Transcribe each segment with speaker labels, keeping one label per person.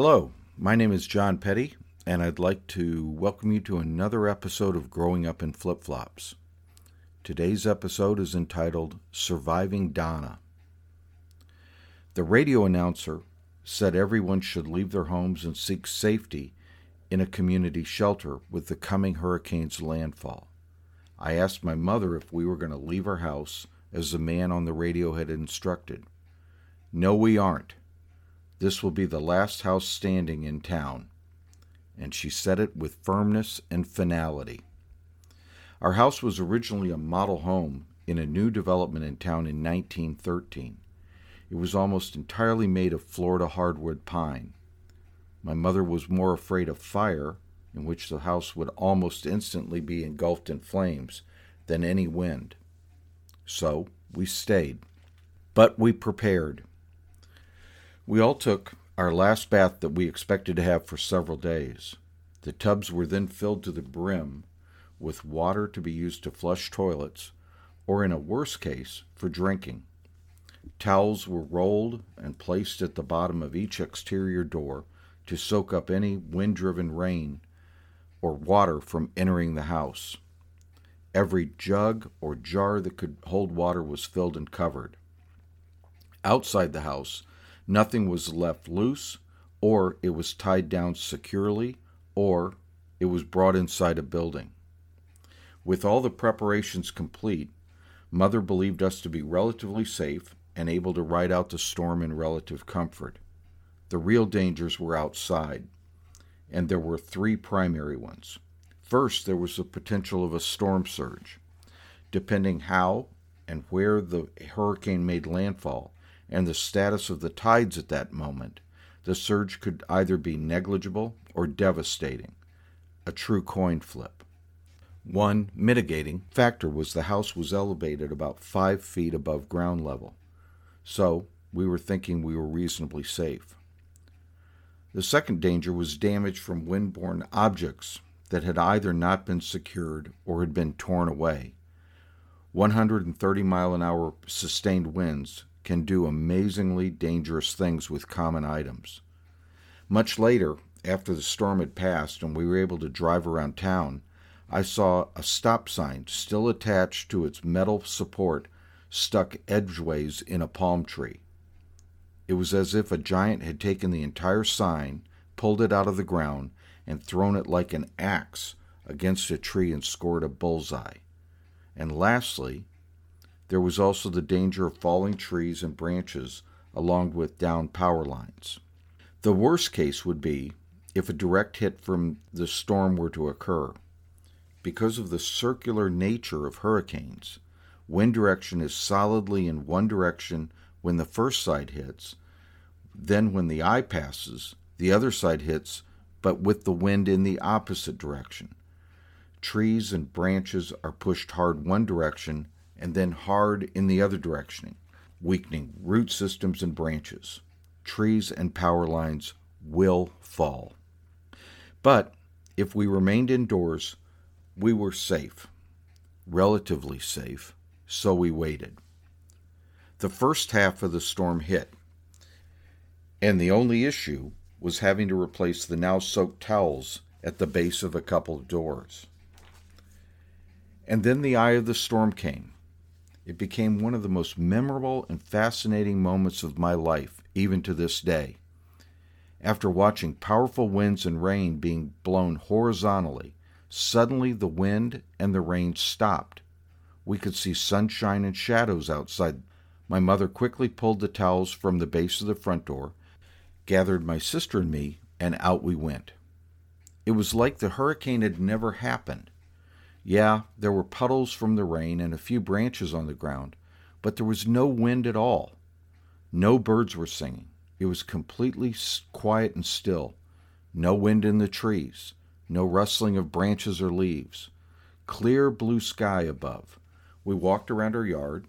Speaker 1: Hello, my name is John Petty, and I'd like to welcome you to another episode of Growing Up in Flip Flops. Today's episode is entitled Surviving Donna. The radio announcer said everyone should leave their homes and seek safety in a community shelter with the coming hurricane's landfall. I asked my mother if we were going to leave our house as the man on the radio had instructed. No, we aren't. This will be the last house standing in town. And she said it with firmness and finality. Our house was originally a model home in a new development in town in 1913. It was almost entirely made of Florida hardwood pine. My mother was more afraid of fire, in which the house would almost instantly be engulfed in flames, than any wind. So we stayed. But we prepared. We all took our last bath that we expected to have for several days. The tubs were then filled to the brim with water to be used to flush toilets, or in a worse case, for drinking. Towels were rolled and placed at the bottom of each exterior door to soak up any wind driven rain or water from entering the house. Every jug or jar that could hold water was filled and covered. Outside the house, Nothing was left loose, or it was tied down securely, or it was brought inside a building. With all the preparations complete, Mother believed us to be relatively safe and able to ride out the storm in relative comfort. The real dangers were outside, and there were three primary ones. First, there was the potential of a storm surge. Depending how and where the hurricane made landfall, and the status of the tides at that moment, the surge could either be negligible or devastating, a true coin flip. One mitigating factor was the house was elevated about five feet above ground level, so we were thinking we were reasonably safe. The second danger was damage from wind-borne objects that had either not been secured or had been torn away. 130 mile an hour sustained winds can do amazingly dangerous things with common items. Much later, after the storm had passed and we were able to drive around town, I saw a stop sign still attached to its metal support stuck edgeways in a palm tree. It was as if a giant had taken the entire sign, pulled it out of the ground, and thrown it like an axe against a tree and scored a bullseye. And lastly, there was also the danger of falling trees and branches along with down power lines. The worst case would be if a direct hit from the storm were to occur. Because of the circular nature of hurricanes, wind direction is solidly in one direction when the first side hits, then when the eye passes, the other side hits, but with the wind in the opposite direction. Trees and branches are pushed hard one direction and then hard in the other direction, weakening root systems and branches. Trees and power lines will fall. But if we remained indoors, we were safe, relatively safe, so we waited. The first half of the storm hit, and the only issue was having to replace the now soaked towels at the base of a couple of doors. And then the eye of the storm came, it became one of the most memorable and fascinating moments of my life, even to this day. After watching powerful winds and rain being blown horizontally, suddenly the wind and the rain stopped. We could see sunshine and shadows outside. My mother quickly pulled the towels from the base of the front door, gathered my sister and me, and out we went. It was like the hurricane had never happened. Yeah, there were puddles from the rain and a few branches on the ground, but there was no wind at all. No birds were singing. It was completely quiet and still. No wind in the trees, no rustling of branches or leaves. Clear blue sky above. We walked around our yard.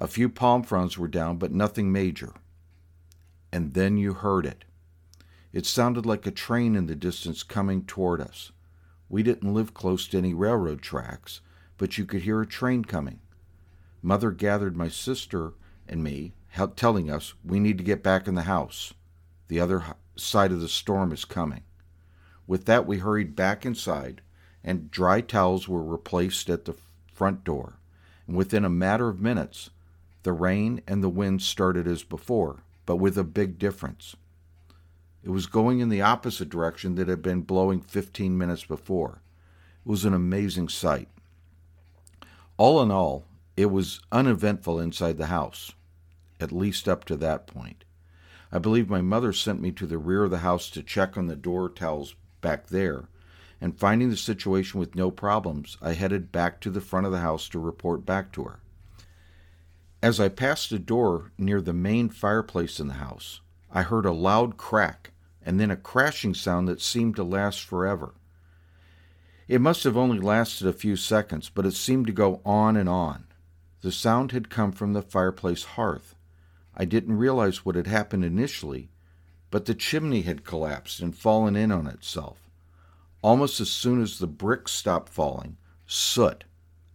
Speaker 1: A few palm fronds were down, but nothing major. And then you heard it. It sounded like a train in the distance coming toward us. We didn't live close to any railroad tracks, but you could hear a train coming. Mother gathered my sister and me, telling us we need to get back in the house. The other side of the storm is coming. With that, we hurried back inside, and dry towels were replaced at the front door. And within a matter of minutes, the rain and the wind started as before, but with a big difference. It was going in the opposite direction that had been blowing 15 minutes before. It was an amazing sight. All in all, it was uneventful inside the house, at least up to that point. I believe my mother sent me to the rear of the house to check on the door towels back there, and finding the situation with no problems, I headed back to the front of the house to report back to her. As I passed a door near the main fireplace in the house, I heard a loud crack and then a crashing sound that seemed to last forever. It must have only lasted a few seconds, but it seemed to go on and on. The sound had come from the fireplace hearth. I didn't realize what had happened initially, but the chimney had collapsed and fallen in on itself. Almost as soon as the bricks stopped falling, soot,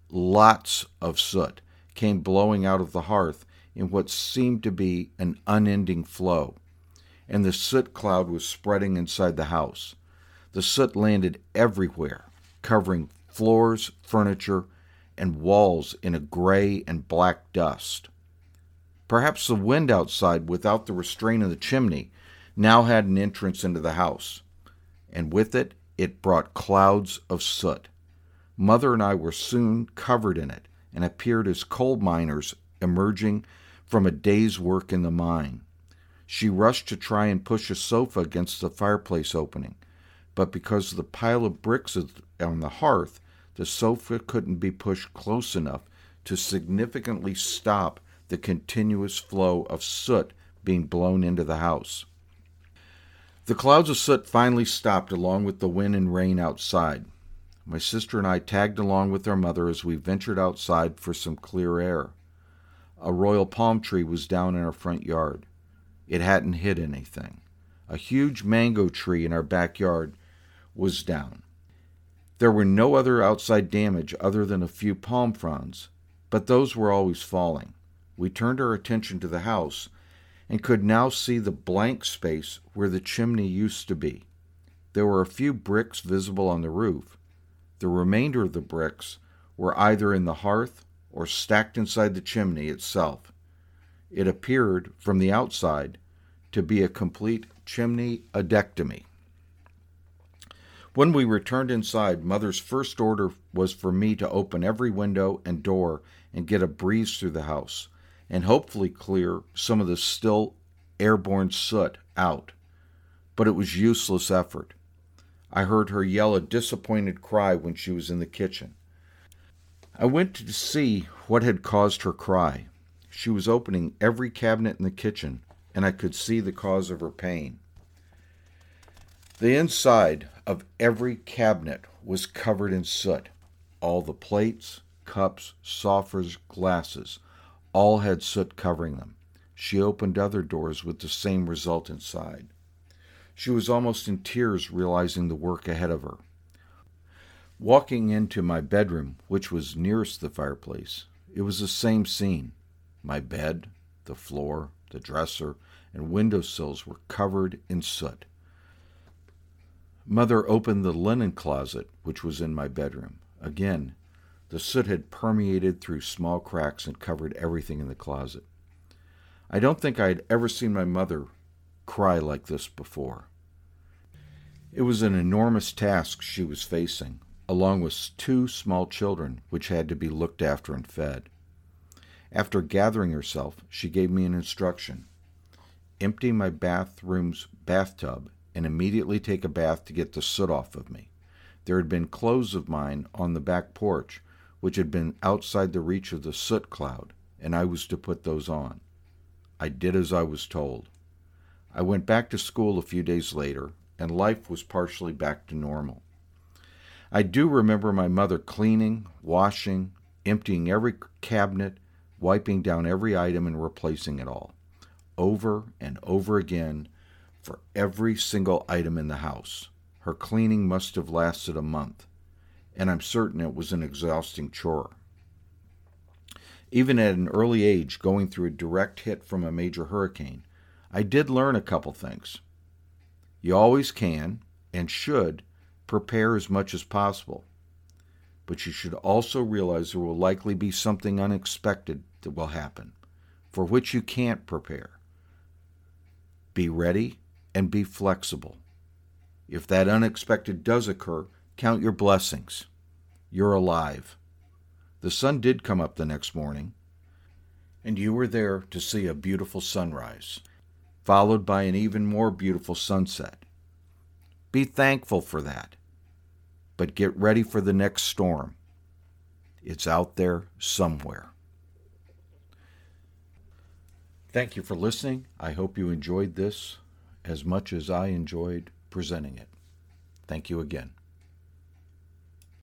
Speaker 1: lots of soot, came blowing out of the hearth in what seemed to be an unending flow and the soot cloud was spreading inside the house. The soot landed everywhere, covering floors, furniture, and walls in a gray and black dust. Perhaps the wind outside, without the restraint of the chimney, now had an entrance into the house, and with it, it brought clouds of soot. Mother and I were soon covered in it and appeared as coal miners emerging from a day's work in the mine. She rushed to try and push a sofa against the fireplace opening, but because of the pile of bricks on the hearth, the sofa couldn't be pushed close enough to significantly stop the continuous flow of soot being blown into the house. The clouds of soot finally stopped along with the wind and rain outside. My sister and I tagged along with our mother as we ventured outside for some clear air. A royal palm tree was down in our front yard. It hadn't hit anything. A huge mango tree in our backyard was down. There were no other outside damage other than a few palm fronds, but those were always falling. We turned our attention to the house and could now see the blank space where the chimney used to be. There were a few bricks visible on the roof. The remainder of the bricks were either in the hearth or stacked inside the chimney itself. It appeared, from the outside, to be a complete chimney adectomy. When we returned inside, Mother's first order was for me to open every window and door and get a breeze through the house, and hopefully clear some of the still airborne soot out. But it was useless effort. I heard her yell a disappointed cry when she was in the kitchen. I went to see what had caused her cry. She was opening every cabinet in the kitchen, and I could see the cause of her pain. The inside of every cabinet was covered in soot. All the plates, cups, saucers, glasses, all had soot covering them. She opened other doors with the same result inside. She was almost in tears realizing the work ahead of her. Walking into my bedroom, which was nearest the fireplace, it was the same scene. My bed, the floor, the dresser, and window sills were covered in soot. Mother opened the linen closet, which was in my bedroom. Again, the soot had permeated through small cracks and covered everything in the closet. I don't think I had ever seen my mother cry like this before. It was an enormous task she was facing, along with two small children which had to be looked after and fed. After gathering herself, she gave me an instruction empty my bathroom's bathtub and immediately take a bath to get the soot off of me. There had been clothes of mine on the back porch, which had been outside the reach of the soot cloud, and I was to put those on. I did as I was told. I went back to school a few days later, and life was partially back to normal. I do remember my mother cleaning, washing, emptying every cabinet, wiping down every item and replacing it all, over and over again for every single item in the house. Her cleaning must have lasted a month, and I'm certain it was an exhausting chore. Even at an early age, going through a direct hit from a major hurricane, I did learn a couple things. You always can and should prepare as much as possible. But you should also realize there will likely be something unexpected that will happen, for which you can't prepare. Be ready and be flexible. If that unexpected does occur, count your blessings. You're alive. The sun did come up the next morning, and you were there to see a beautiful sunrise, followed by an even more beautiful sunset. Be thankful for that, but get ready for the next storm. It's out there somewhere. Thank you for listening. I hope you enjoyed this as much as I enjoyed presenting it. Thank you again.